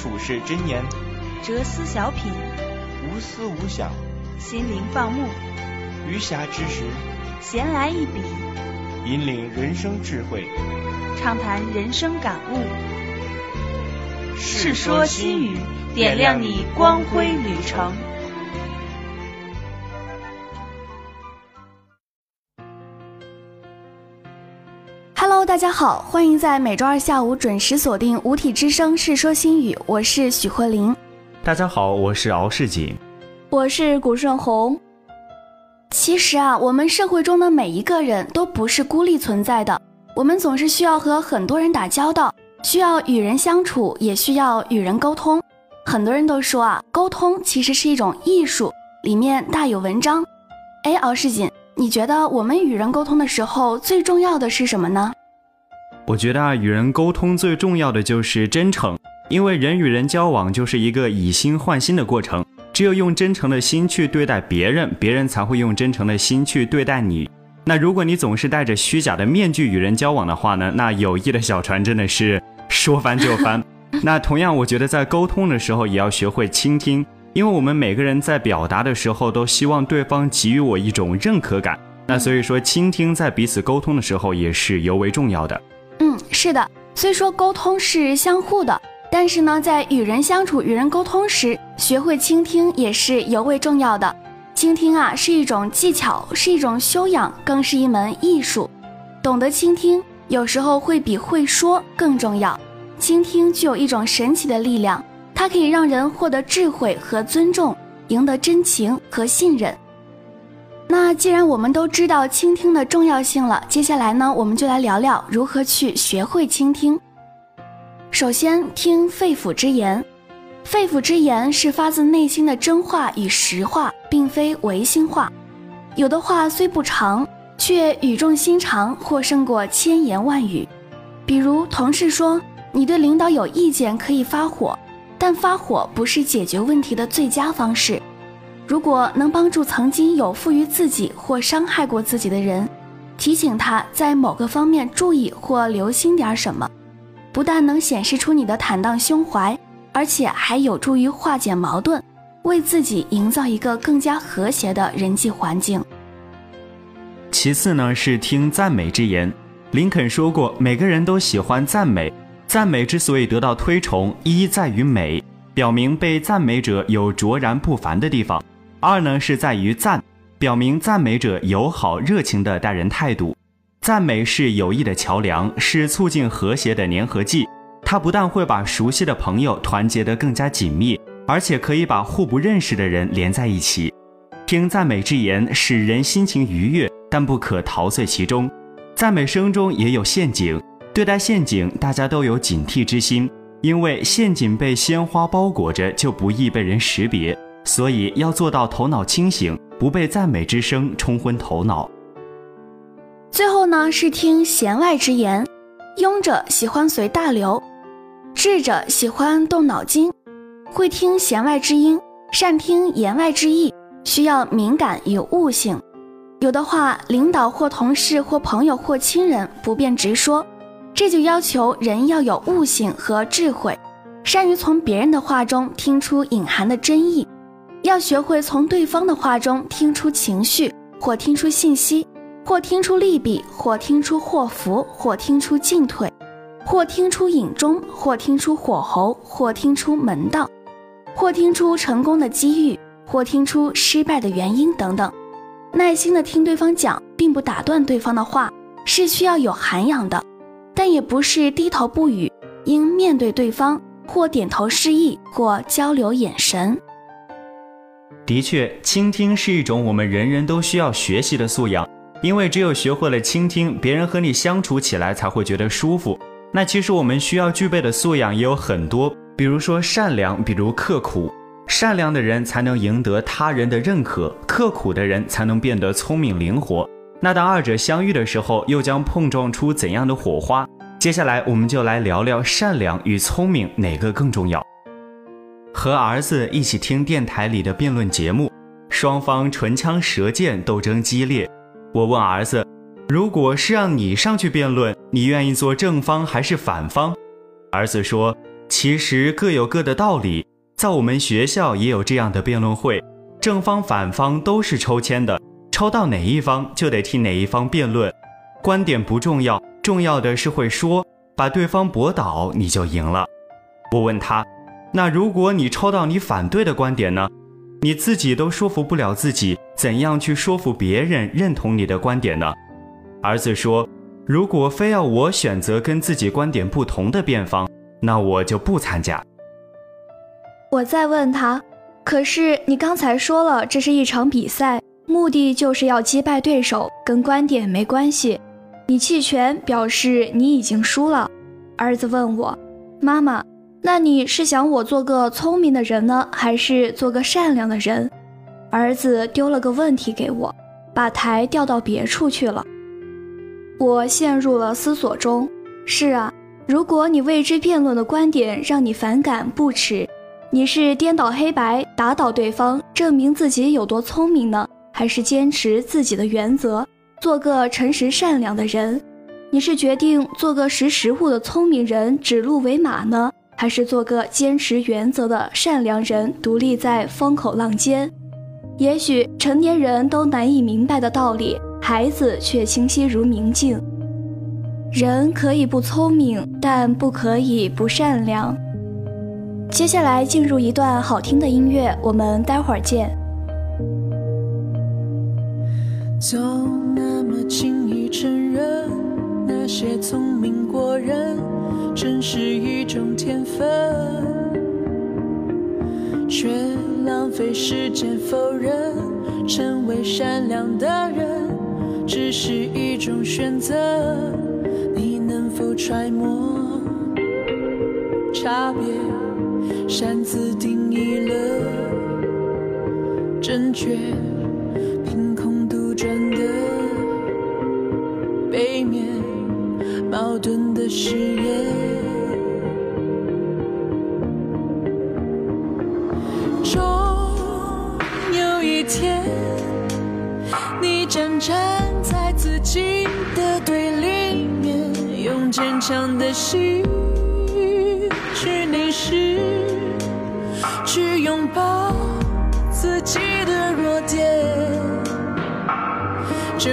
处世箴言，哲思小品，无思无想，心灵放牧，余暇之时，闲来一笔，引领人生智慧，畅谈人生感悟，世说新语，点亮你光辉旅程。大家好，欢迎在每周二下午准时锁定五体之声《世说新语》，我是许慧玲。大家好，我是敖世锦，我是古顺红。其实啊，我们社会中的每一个人都不是孤立存在的，我们总是需要和很多人打交道，需要与人相处，也需要与人沟通。很多人都说啊，沟通其实是一种艺术，里面大有文章。哎，敖世锦，你觉得我们与人沟通的时候最重要的是什么呢？我觉得啊，与人沟通最重要的就是真诚，因为人与人交往就是一个以心换心的过程。只有用真诚的心去对待别人，别人才会用真诚的心去对待你。那如果你总是戴着虚假的面具与人交往的话呢？那友谊的小船真的是说翻就翻。那同样，我觉得在沟通的时候也要学会倾听，因为我们每个人在表达的时候都希望对方给予我一种认可感。那所以说，倾听在彼此沟通的时候也是尤为重要的。嗯，是的。虽说沟通是相互的。但是呢，在与人相处、与人沟通时，学会倾听也是尤为重要的。倾听啊，是一种技巧，是一种修养，更是一门艺术。懂得倾听，有时候会比会说更重要。倾听具有一种神奇的力量，它可以让人获得智慧和尊重，赢得真情和信任。那既然我们都知道倾听的重要性了，接下来呢，我们就来聊聊如何去学会倾听。首先听肺腑之言，肺腑之言是发自内心的真话与实话，并非违心话。有的话虽不长，却语重心长，或胜过千言万语。比如同事说你对领导有意见可以发火，但发火不是解决问题的最佳方式。如果能帮助曾经有负于自己或伤害过自己的人，提醒他在某个方面注意或留心点什么。不但能显示出你的坦荡胸怀，而且还有助于化解矛盾，为自己营造一个更加和谐的人际环境。其次呢，是听赞美之言。林肯说过，每个人都喜欢赞美，赞美之所以得到推崇，一在于美，表明被赞美者有卓然不凡的地方；二呢是在于赞，表明赞美者友好热情的待人态度。赞美是友谊的桥梁，是促进和谐的粘合剂。它不但会把熟悉的朋友团结得更加紧密，而且可以把互不认识的人连在一起。听赞美之言，使人心情愉悦，但不可陶醉其中。赞美声中也有陷阱，对待陷阱，大家都有警惕之心，因为陷阱被鲜花包裹着，就不易被人识别。所以要做到头脑清醒，不被赞美之声冲昏头脑。最后呢，是听弦外之言。庸者喜欢随大流，智者喜欢动脑筋。会听弦外之音，善听言外之意，需要敏感与悟性。有的话，领导或同事或朋友或亲人不便直说，这就要求人要有悟性和智慧，善于从别人的话中听出隐含的真意，要学会从对方的话中听出情绪或听出信息。或听出利弊，或听出祸福，或听出进退，或听出隐衷，或听出火候，或听出门道，或听出成功的机遇，或听出失败的原因等等。耐心的听对方讲，并不打断对方的话，是需要有涵养的，但也不是低头不语，应面对对方，或点头示意，或交流眼神。的确，倾听是一种我们人人都需要学习的素养。因为只有学会了倾听，别人和你相处起来才会觉得舒服。那其实我们需要具备的素养也有很多，比如说善良，比如刻苦。善良的人才能赢得他人的认可，刻苦的人才能变得聪明灵活。那当二者相遇的时候，又将碰撞出怎样的火花？接下来我们就来聊聊善良与聪明哪个更重要。和儿子一起听电台里的辩论节目，双方唇枪舌剑，斗争激烈。我问儿子：“如果是让你上去辩论，你愿意做正方还是反方？”儿子说：“其实各有各的道理。在我们学校也有这样的辩论会，正方反方都是抽签的，抽到哪一方就得替哪一方辩论。观点不重要，重要的是会说，把对方驳倒，你就赢了。我问他，那如果你抽到你反对的观点呢？你自己都说服不了自己，怎样去说服别人认同你的观点呢？儿子说，如果非要我选择跟自己观点不同的辩方，那我就不参加。我再问他，可是你刚才说了，这是一场比赛，目的就是要击败对手，跟观点没关系。你弃权表示你已经输了。儿子问我，妈妈，那你是想我做个聪明的人呢，还是做个善良的人？儿子丢了个问题给我，把台调到别处去了。我陷入了思索中。是啊，如果你为之辩论的观点让你反感不耻。你是颠倒黑白，打倒对方，证明自己有多聪明呢？还是坚持自己的原则，做个诚实善良的人？你是决定做个识时务的聪明人，指鹿为马呢？还是做个坚持原则的善良人，独立在风口浪尖？也许成年人都难以明白的道理，孩子却清晰如明镜。人可以不聪明，但不可以不善良。接下来进入一段好听的音乐，我们待会儿见。总那么轻易承认，那些聪明过人，真是一种天分，却浪费时间否认，成为善良的人，只是一种选择。你能否揣摩差别？擅自定义了正确，矛盾的誓言。终有一天，你站站在自己的对立面，用坚强的心。去凝视，去拥抱自己的弱点，就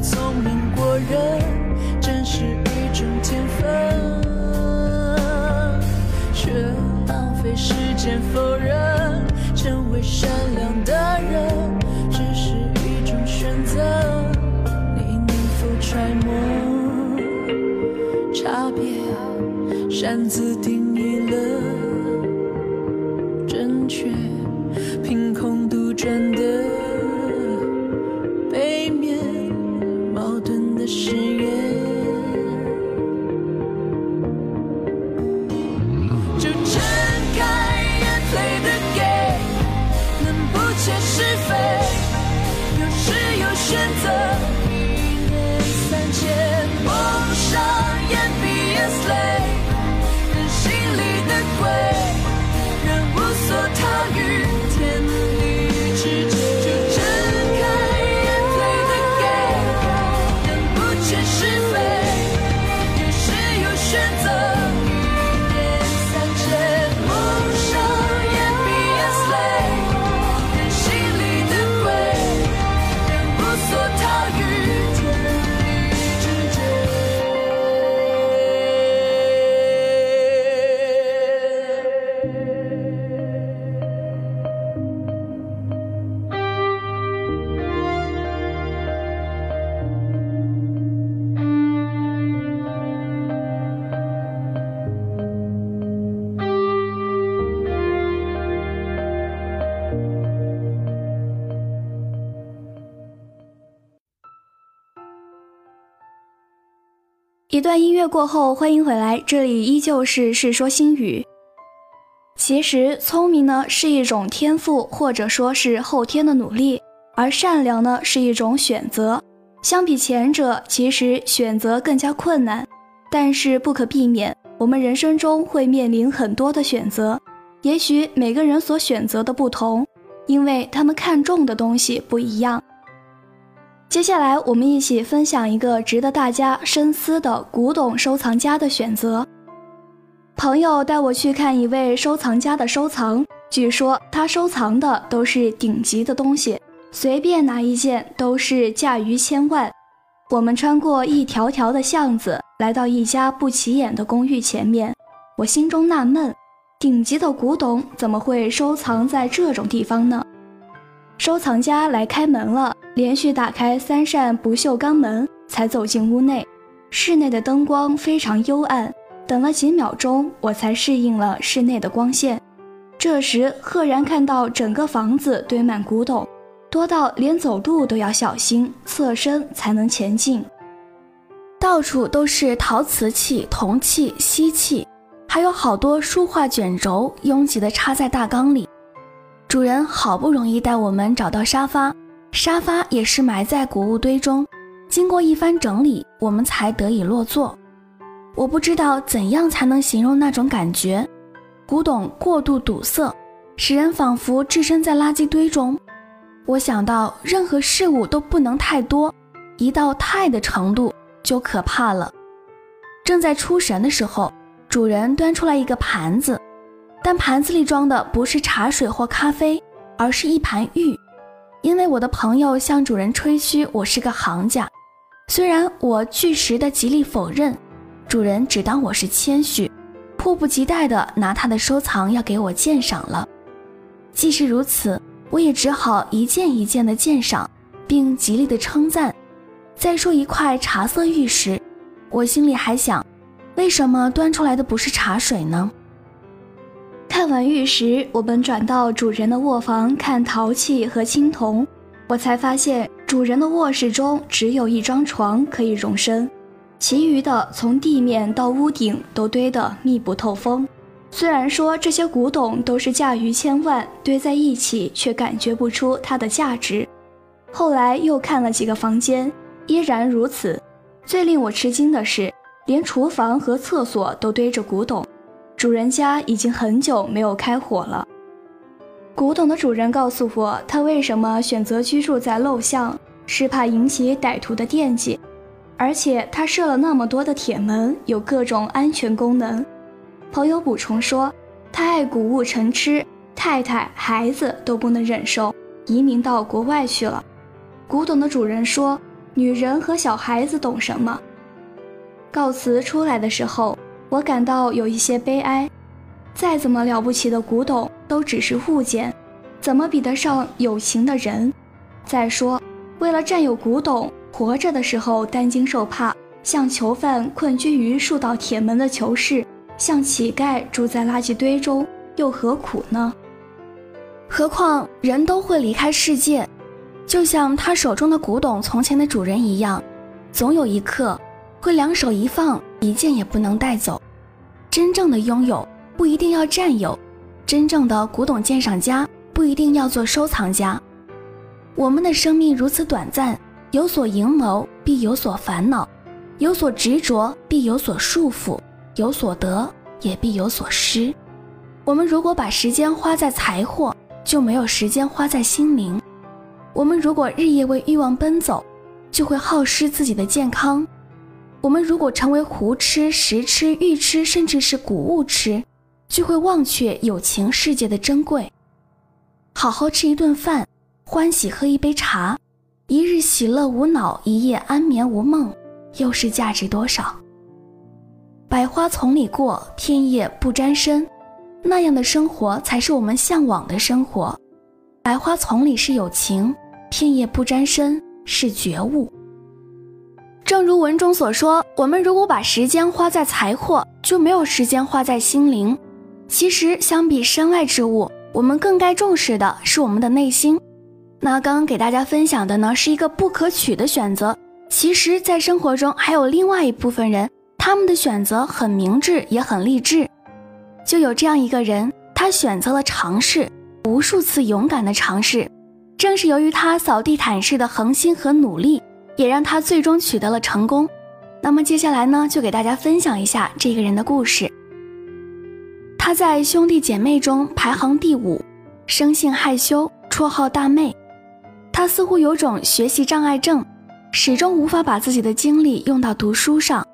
聪明过人，真是一种天分，却浪费时间否认，成为善良的人，只是一种选择。你能否揣摩差别，擅自定。一段音乐过后，欢迎回来，这里依旧是《世说新语》。其实，聪明呢是一种天赋，或者说是后天的努力，而善良呢是一种选择。相比前者，其实选择更加困难，但是不可避免，我们人生中会面临很多的选择。也许每个人所选择的不同，因为他们看重的东西不一样。接下来，我们一起分享一个值得大家深思的古董收藏家的选择。朋友带我去看一位收藏家的收藏，据说他收藏的都是顶级的东西，随便拿一件都是价逾千万。我们穿过一条条的巷子，来到一家不起眼的公寓前面，我心中纳闷：顶级的古董怎么会收藏在这种地方呢？收藏家来开门了，连续打开三扇不锈钢门，才走进屋内。室内的灯光非常幽暗，等了几秒钟，我才适应了室内的光线。这时，赫然看到整个房子堆满古董，多到连走路都要小心，侧身才能前进。到处都是陶瓷器、铜器、锡器，还有好多书画卷轴，拥挤地插在大缸里。主人好不容易带我们找到沙发，沙发也是埋在古物堆中。经过一番整理，我们才得以落座。我不知道怎样才能形容那种感觉：古董过度堵塞，使人仿佛置身在垃圾堆中。我想到，任何事物都不能太多，一到太的程度就可怕了。正在出神的时候，主人端出来一个盘子。但盘子里装的不是茶水或咖啡，而是一盘玉。因为我的朋友向主人吹嘘我是个行家，虽然我据实的极力否认，主人只当我是谦虚，迫不及待地拿他的收藏要给我鉴赏了。即使如此，我也只好一件一件的鉴赏，并极力的称赞。在说一块茶色玉时，我心里还想，为什么端出来的不是茶水呢？看完玉石，我们转到主人的卧房看陶器和青铜。我才发现，主人的卧室中只有一张床可以容身，其余的从地面到屋顶都堆得密不透风。虽然说这些古董都是价于千万，堆在一起却感觉不出它的价值。后来又看了几个房间，依然如此。最令我吃惊的是，连厨房和厕所都堆着古董。主人家已经很久没有开火了。古董的主人告诉我，他为什么选择居住在陋巷，是怕引起歹徒的惦记，而且他设了那么多的铁门，有各种安全功能。朋友补充说，他爱古物成痴，太太、孩子都不能忍受，移民到国外去了。古董的主人说，女人和小孩子懂什么？告辞出来的时候。我感到有一些悲哀，再怎么了不起的古董都只是物件，怎么比得上有情的人？再说，为了占有古董，活着的时候担惊受怕，像囚犯困居于数道铁门的囚室，像乞丐住在垃圾堆中，又何苦呢？何况人都会离开世界，就像他手中的古董从前的主人一样，总有一刻会两手一放，一件也不能带走。真正的拥有不一定要占有，真正的古董鉴赏家不一定要做收藏家。我们的生命如此短暂，有所营谋必有所烦恼，有所执着必有所束缚，有所得也必有所失。我们如果把时间花在财货，就没有时间花在心灵；我们如果日夜为欲望奔走，就会耗失自己的健康。我们如果成为胡吃、食吃、欲吃，甚至是谷物吃，就会忘却友情世界的珍贵。好好吃一顿饭，欢喜喝一杯茶，一日喜乐无脑，一夜安眠无梦，又是价值多少？百花丛里过，片叶不沾身，那样的生活才是我们向往的生活。百花丛里是友情，片叶不沾身是觉悟。正如文中所说，我们如果把时间花在财货，就没有时间花在心灵。其实，相比身外之物，我们更该重视的是我们的内心。那刚刚给大家分享的呢，是一个不可取的选择。其实，在生活中还有另外一部分人他们的选择很明智，也很励志。就有这样一个人，他选择了尝试，无数次勇敢的尝试。正是由于他扫地毯式的恒心和努力，也让他最终取得了成功。那么接下来呢，就给大家分享一下这个人的故事。他在兄弟姐妹中排行第五，生性害羞，绰号大妹。他似乎有种学习障碍症，始终无法把自己的精力用到读书上。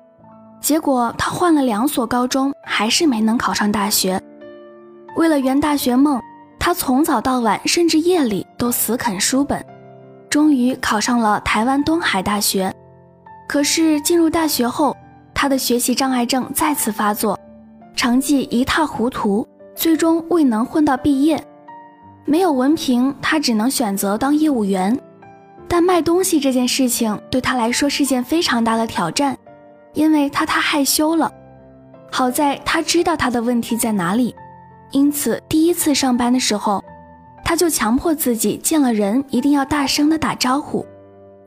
结果他换了两所高中，还是没能考上大学。为了圆大学梦。他从早到晚，甚至夜里都死啃书本，终于考上了台湾东海大学。可是进入大学后，他的学习障碍症再次发作，成绩一塌糊涂，最终未能混到毕业。没有文凭，他只能选择当业务员。但卖东西这件事情对他来说是件非常大的挑战，因为他太害羞了。好在他知道他的问题在哪里。因此，第一次上班的时候，他就强迫自己见了人一定要大声的打招呼。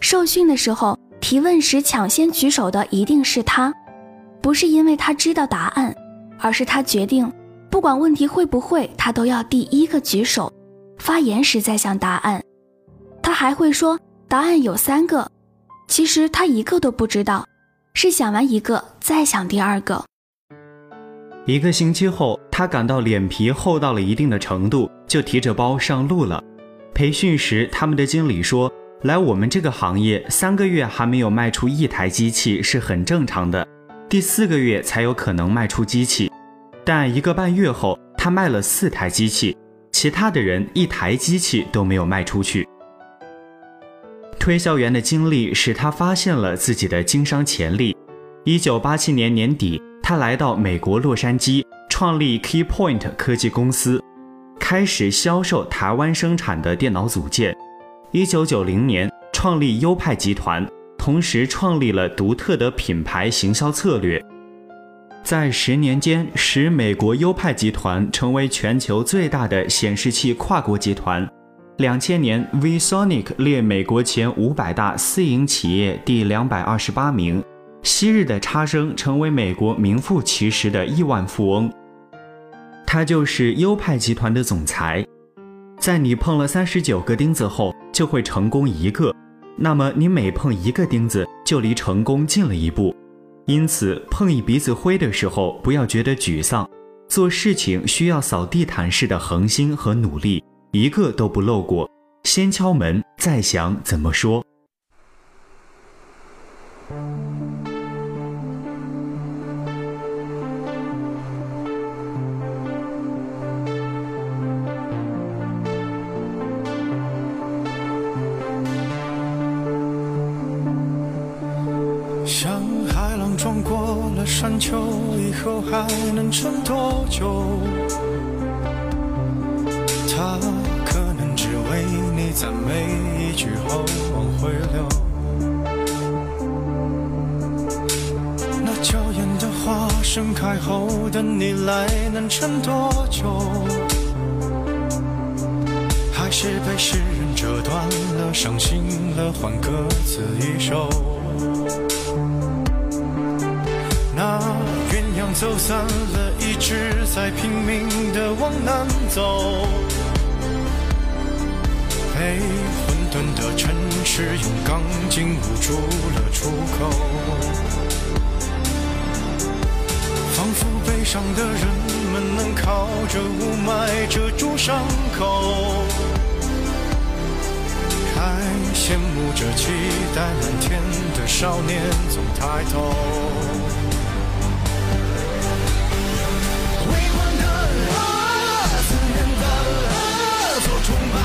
受训的时候，提问时抢先举手的一定是他，不是因为他知道答案，而是他决定，不管问题会不会，他都要第一个举手。发言时再想答案，他还会说答案有三个，其实他一个都不知道，是想完一个再想第二个。一个星期后，他感到脸皮厚到了一定的程度，就提着包上路了。培训时，他们的经理说：“来我们这个行业，三个月还没有卖出一台机器是很正常的，第四个月才有可能卖出机器。”但一个半月后，他卖了四台机器，其他的人一台机器都没有卖出去。推销员的经历使他发现了自己的经商潜力。一九八七年年底。他来到美国洛杉矶，创立 Keypoint 科技公司，开始销售台湾生产的电脑组件。一九九零年，创立优派集团，同时创立了独特的品牌行销策略。在十年间，使美国优派集团成为全球最大的显示器跨国集团。两千年，Visonic 列美国前五百大私营企业第两百二十八名。昔日的差生成为美国名副其实的亿万富翁。他就是优派集团的总裁。在你碰了三十九个钉子后，就会成功一个。那么你每碰一个钉子，就离成功近了一步。因此，碰一鼻子灰的时候，不要觉得沮丧。做事情需要扫地毯式的恒心和努力，一个都不漏过。先敲门，再想怎么说。以后还能撑多久？他可能只为你赞美一句后往回流。那娇艳的花盛开后等你来能撑多久？还是被诗人折断了，伤心了，换歌词一首。那走散了，一直在拼命的往南走。被混沌的城市用钢筋捂住了出口。仿佛悲伤的人们能靠着雾霾遮住伤口。还羡慕着期待蓝天的少年总抬头。充满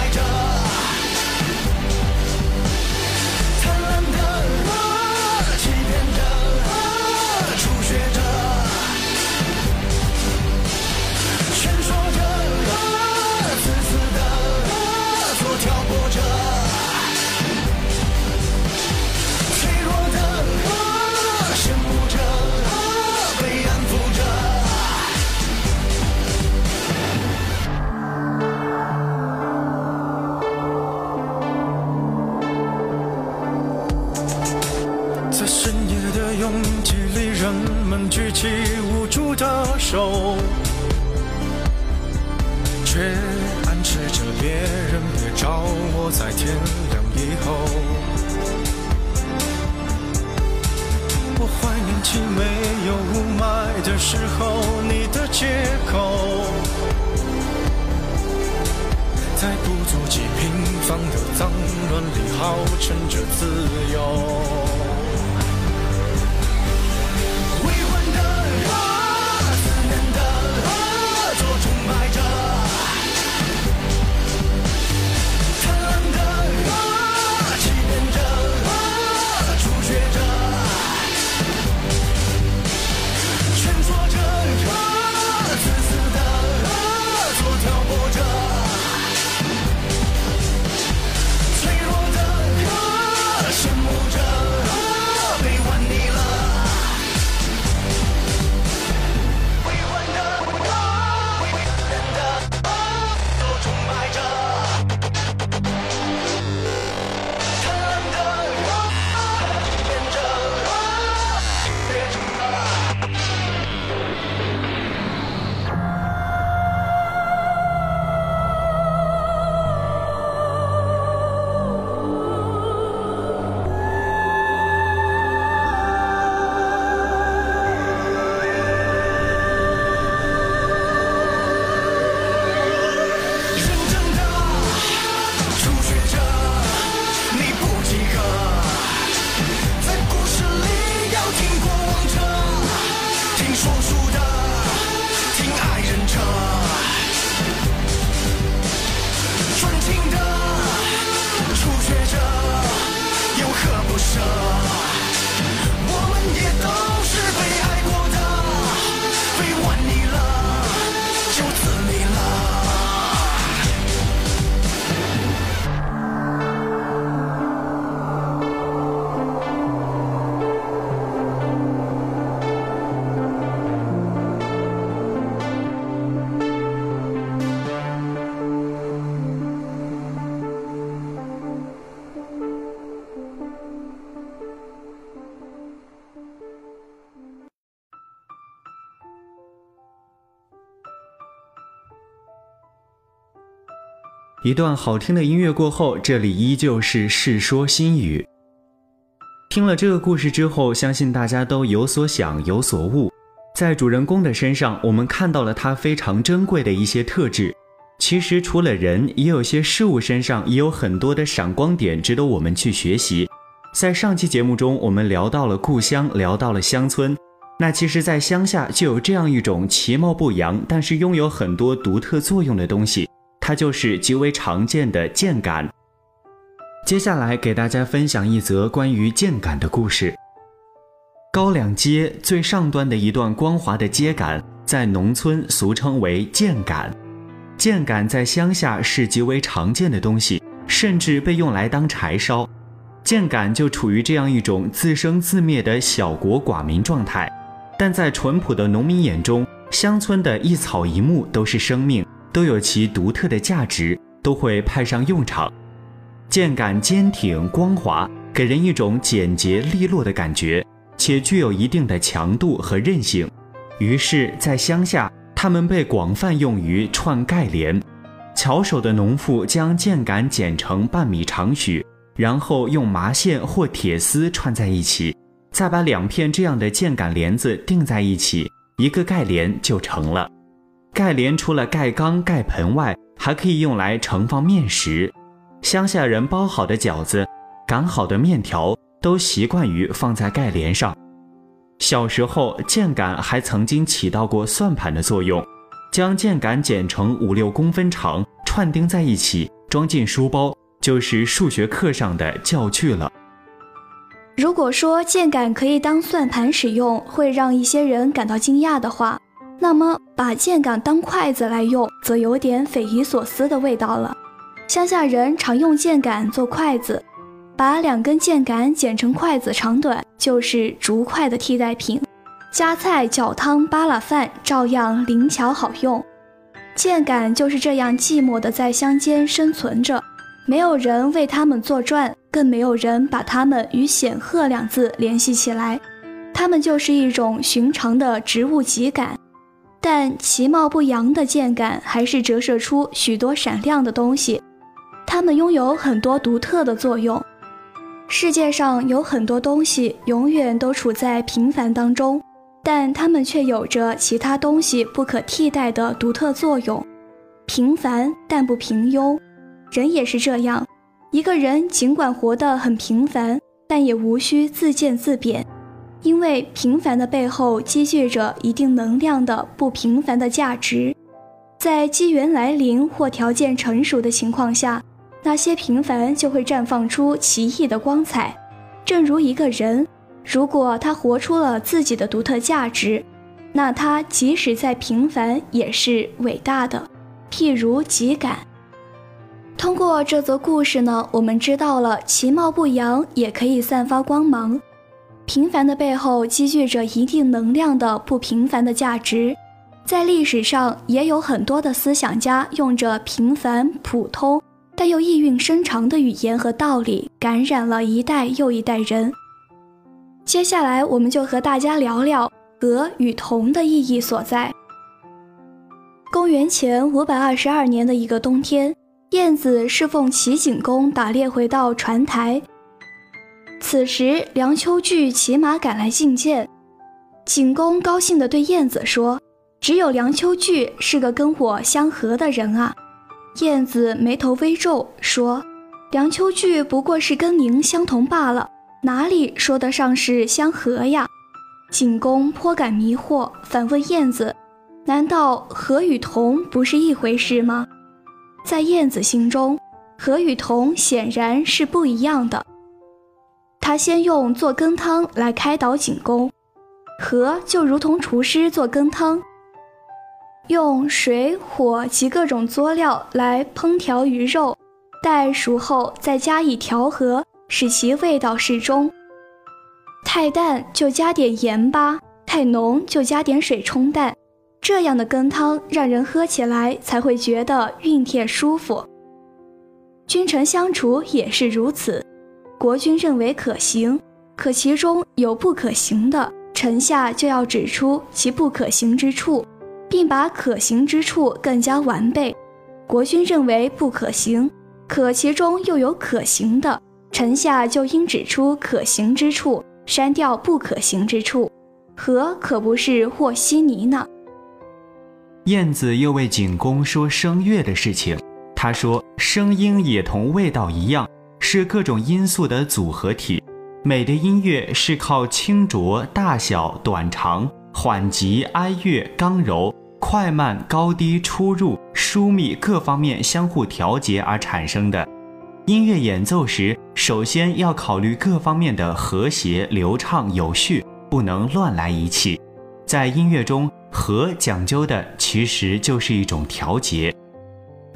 一段好听的音乐过后，这里依旧是《世说新语》。听了这个故事之后，相信大家都有所想，有所悟。在主人公的身上，我们看到了他非常珍贵的一些特质。其实，除了人，也有些事物身上也有很多的闪光点值得我们去学习。在上期节目中，我们聊到了故乡，聊到了乡村。那其实，在乡下就有这样一种其貌不扬，但是拥有很多独特作用的东西。它就是极为常见的箭杆。接下来给大家分享一则关于箭杆的故事。高粱街最上端的一段光滑的秸秆，在农村俗称为箭杆。箭杆在乡下是极为常见的东西，甚至被用来当柴烧。箭杆就处于这样一种自生自灭的小国寡民状态，但在淳朴的农民眼中，乡村的一草一木都是生命。都有其独特的价值，都会派上用场。箭杆坚挺光滑，给人一种简洁利落的感觉，且具有一定的强度和韧性。于是，在乡下，它们被广泛用于串盖帘。巧手的农妇将箭杆剪成半米长许，然后用麻线或铁丝串在一起，再把两片这样的箭杆帘子钉在一起，一个盖帘就成了。盖帘除了盖缸、盖盆外，还可以用来盛放面食。乡下人包好的饺子、擀好的面条，都习惯于放在盖帘上。小时候，箭杆还曾经起到过算盘的作用，将箭杆剪成五六公分长，串钉在一起，装进书包，就是数学课上的教具了。如果说箭杆可以当算盘使用，会让一些人感到惊讶的话，那么把箭杆当筷子来用，则有点匪夷所思的味道了。乡下人常用箭杆做筷子，把两根箭杆剪成筷子长短，就是竹筷的替代品。夹菜、搅汤、扒拉饭，照样灵巧好用。箭杆就是这样寂寞的在乡间生存着，没有人为他们作传，更没有人把他们与显赫两字联系起来。它们就是一种寻常的植物秸秆，但其貌不扬的剑杆还是折射出许多闪亮的东西。它们拥有很多独特的作用。世界上有很多东西永远都处在平凡当中，但它们却有着其他东西不可替代的独特作用。平凡但不平庸，人也是这样。一个人尽管活得很平凡，但也无需自贱自贬，因为平凡的背后积聚着一定能量的不平凡的价值。在机缘来临或条件成熟的情况下，那些平凡就会绽放出奇异的光彩。正如一个人，如果他活出了自己的独特价值，那他即使再平凡也是伟大的。譬如己感。通过这则故事呢，我们知道了其貌不扬也可以散发光芒。平凡的背后积聚着一定能量的不平凡的价值。在历史上也有很多的思想家用着平凡普通但又意蕴深长的语言和道理，感染了一代又一代人。接下来，我们就和大家聊聊和与同的意义所在。公元前五百二十二年的一个冬天。燕子侍奉齐景公打猎，回到船台。此时，梁丘据骑马赶来觐见。景公高兴地对燕子说：“只有梁丘据是个跟我相合的人啊。”燕子眉头微皱，说：“梁丘据不过是跟您相同罢了，哪里说得上是相合呀？”景公颇感迷惑，反问燕子：“难道和与同不是一回事吗？”在燕子心中，和与同显然是不一样的。他先用做羹汤来开导景公，和就如同厨师做羹汤，用水火及各种佐料来烹调鱼肉，待熟后再加以调和，使其味道适中。太淡就加点盐巴，太浓就加点水冲淡。这样的羹汤让人喝起来才会觉得熨帖舒服。君臣相处也是如此，国君认为可行，可其中有不可行的，臣下就要指出其不可行之处，并把可行之处更加完备。国君认为不可行，可其中又有可行的，臣下就应指出可行之处，删掉不可行之处。和可不是和稀泥呢。燕子又为景公说声乐的事情。他说，声音也同味道一样，是各种因素的组合体。美的音乐是靠清浊、大小、短长、缓急、哀乐、刚柔、快慢、高低、出入、疏密各方面相互调节而产生的。音乐演奏时，首先要考虑各方面的和谐、流畅、有序，不能乱来一气。在音乐中。和讲究的其实就是一种调节。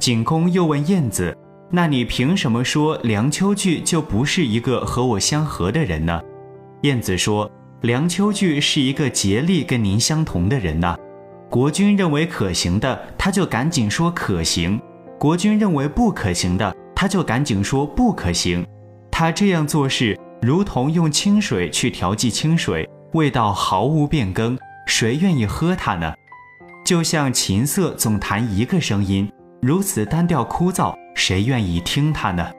景公又问燕子：“那你凭什么说梁丘据就不是一个和我相合的人呢？”燕子说：“梁丘据是一个竭力跟您相同的人呐。国君认为可行的，他就赶紧说可行；国君认为不可行的，他就赶紧说不可行。他这样做事，如同用清水去调剂清水，味道毫无变更。”谁愿意喝它呢？就像琴瑟总弹一个声音，如此单调枯燥，谁愿意听他呢？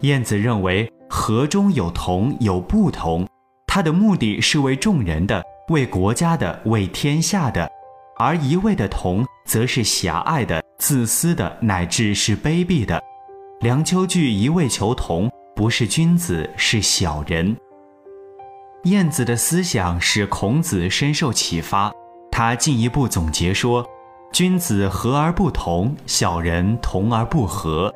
晏子认为和中有同有不同，他的目的是为众人的、为国家的、为天下的；而一味的同，则是狭隘的、自私的，乃至是卑鄙的。梁丘据一味求同，不是君子，是小人。燕子的思想使孔子深受启发，他进一步总结说：“君子和而不同，小人同而不和。”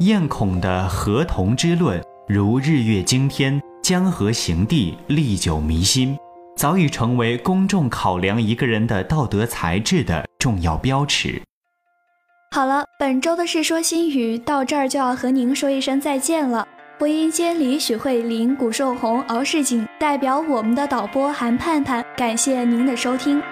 燕孔的和同之论，如日月经天、江河行地，历久弥新，早已成为公众考量一个人的道德才智的重要标尺。好了，本周的《世说新语》到这儿就要和您说一声再见了。播音间里，许慧琳、古寿红、敖世锦代表我们的导播韩盼盼，感谢您的收听。